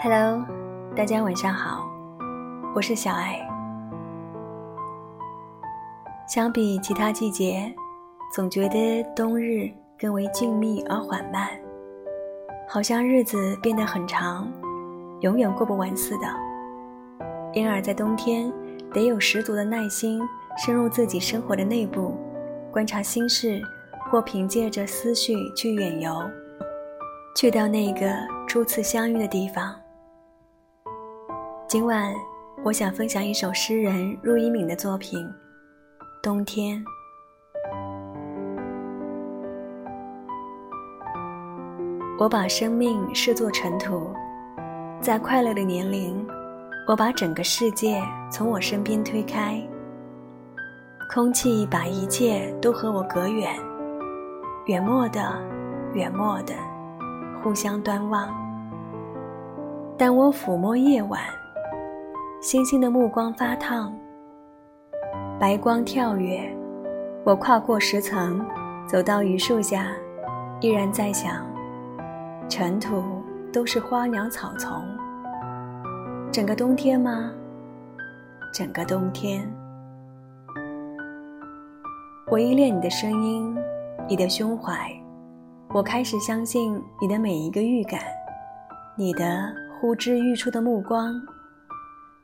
Hello，大家晚上好，我是小爱。相比其他季节，总觉得冬日更为静谧而缓慢，好像日子变得很长，永远过不完似的。因而，在冬天得有十足的耐心，深入自己生活的内部，观察心事，或凭借着思绪去远游，去到那个初次相遇的地方。今晚，我想分享一首诗人陆一鸣的作品《冬天》。我把生命视作尘土，在快乐的年龄，我把整个世界从我身边推开。空气把一切都和我隔远，远漠的，远漠的，互相端望。但我抚摸夜晚。星星的目光发烫，白光跳跃。我跨过十层，走到榆树下，依然在想：尘土都是花鸟草丛。整个冬天吗？整个冬天。我依恋你的声音，你的胸怀。我开始相信你的每一个预感，你的呼之欲出的目光。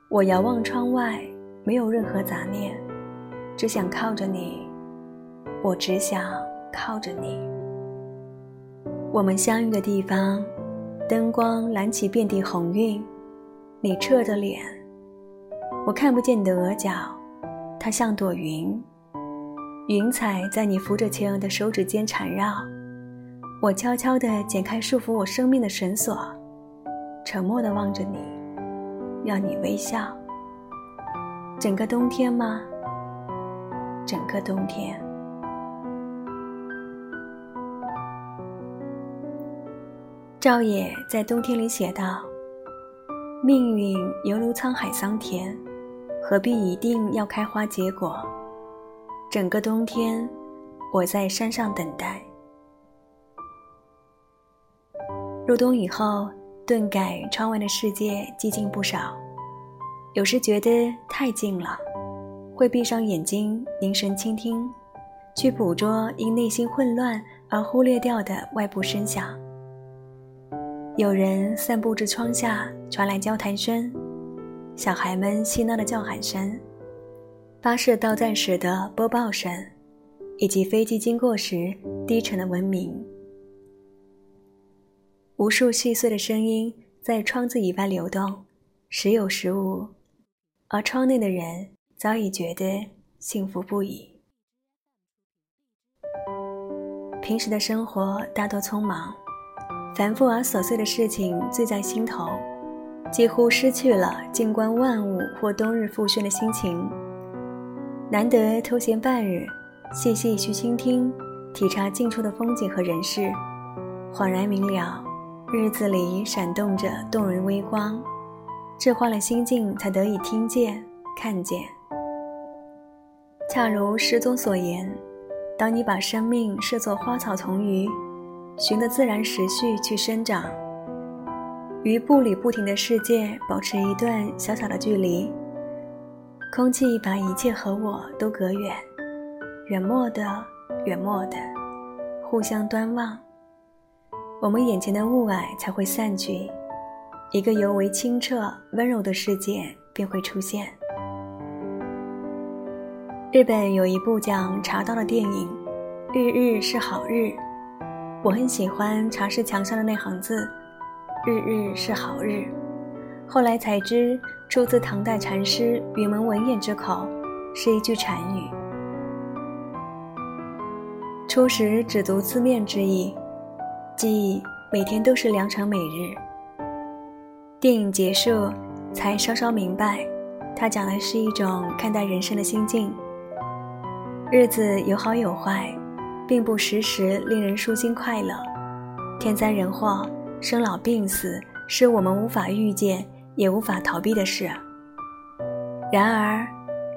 我遥望窗外，没有任何杂念，只想靠着你。我只想靠着你。我们相遇的地方，灯光燃起遍地红晕。你侧着脸，我看不见你的额角，它像朵云，云彩在你扶着前额的手指间缠绕。我悄悄地剪开束缚我生命的绳索，沉默地望着你。让你微笑。整个冬天吗？整个冬天。赵野在冬天里写道：“命运犹如沧海桑田，何必一定要开花结果？整个冬天，我在山上等待。入冬以后。”顿感窗外的世界寂静不少，有时觉得太静了，会闭上眼睛凝神倾听，去捕捉因内心混乱而忽略掉的外部声响。有人散步至窗下，传来交谈声，小孩们嬉闹的叫喊声，巴士到站时的播报声，以及飞机经过时低沉的文明。无数细碎的声音在窗子以外流动，时有时无，而窗内的人早已觉得幸福不已。平时的生活大多匆忙，繁复而琐碎的事情醉在心头，几乎失去了静观万物或冬日复轩的心情。难得偷闲半日，细细去倾听、体察近处的风景和人事，恍然明了。日子里闪动着动人微光，置换了心境，才得以听见、看见。恰如诗中所言：“当你把生命视作花草丛鱼，循着自然时序去生长，与步履不停的世界保持一段小小的距离。空气把一切和我都隔远，远漠的，远漠的，互相端望。”我们眼前的雾霭才会散去，一个尤为清澈温柔的世界便会出现。日本有一部讲茶道的电影，《日日是好日》，我很喜欢茶室墙上的那行字“日日是好日”。后来才知，出自唐代禅师云门文彦之口，是一句禅语。初时只读字面之意。即每天都是良辰美日。电影结束，才稍稍明白，他讲的是一种看待人生的心境。日子有好有坏，并不时时令人舒心快乐。天灾人祸，生老病死是我们无法预见也无法逃避的事。然而，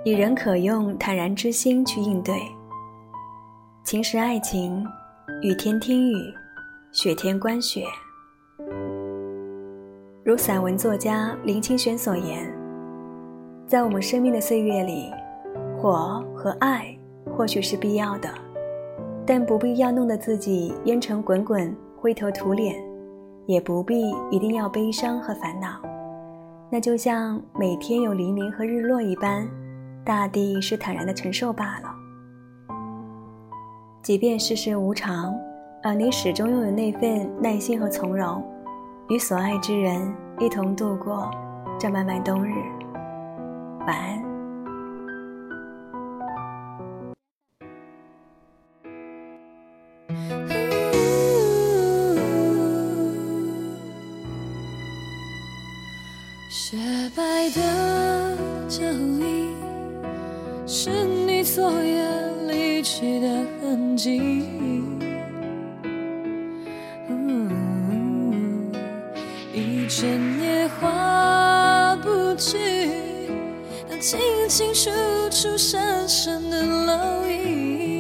你仍可用坦然之心去应对。晴时爱情，雨天听雨，雪天观雪。如散文作家林清玄所言，在我们生命的岁月里，火和爱或许是必要的，但不必要弄得自己烟尘滚滚、灰头土脸，也不必一定要悲伤和烦恼。那就像每天有黎明和日落一般，大地是坦然的承受罢了。即便世事无常，而你始终拥有那份耐心和从容。与所爱之人一同度过这漫漫冬日，晚安。雪白的脚印，是你昨夜离去的痕迹。见也画不去，但清清楚楚深深的烙印。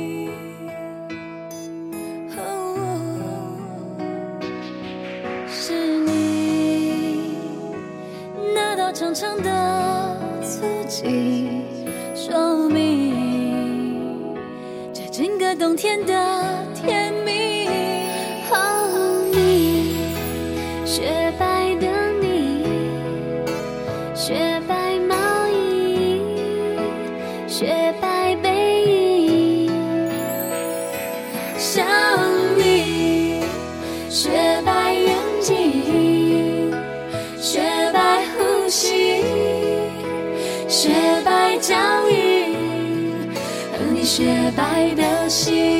长长的足迹，说明这整个冬天的甜蜜。Oh，你，雪白的你，雪白毛衣，雪白背影。想你，雪白。雪白的心。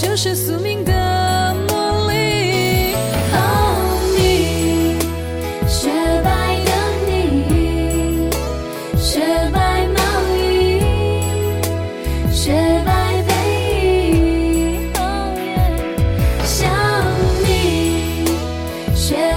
就是宿命的魔力。Oh 你雪白的你雪白毛衣雪白背影。Oh yeah 想你雪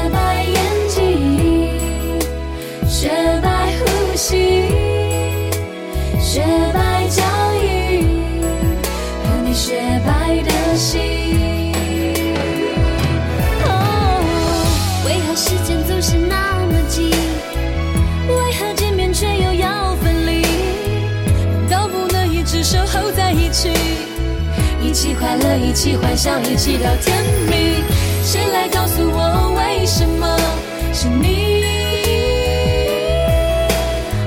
去，一起快乐，一起欢笑，一起到天明。谁来告诉我为什么是你？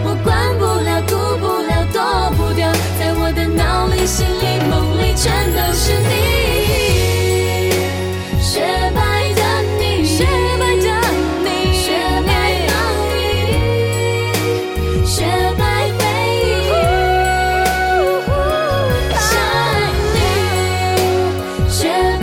我管不了，顾不了，躲不掉，在我的脑里、心里。雪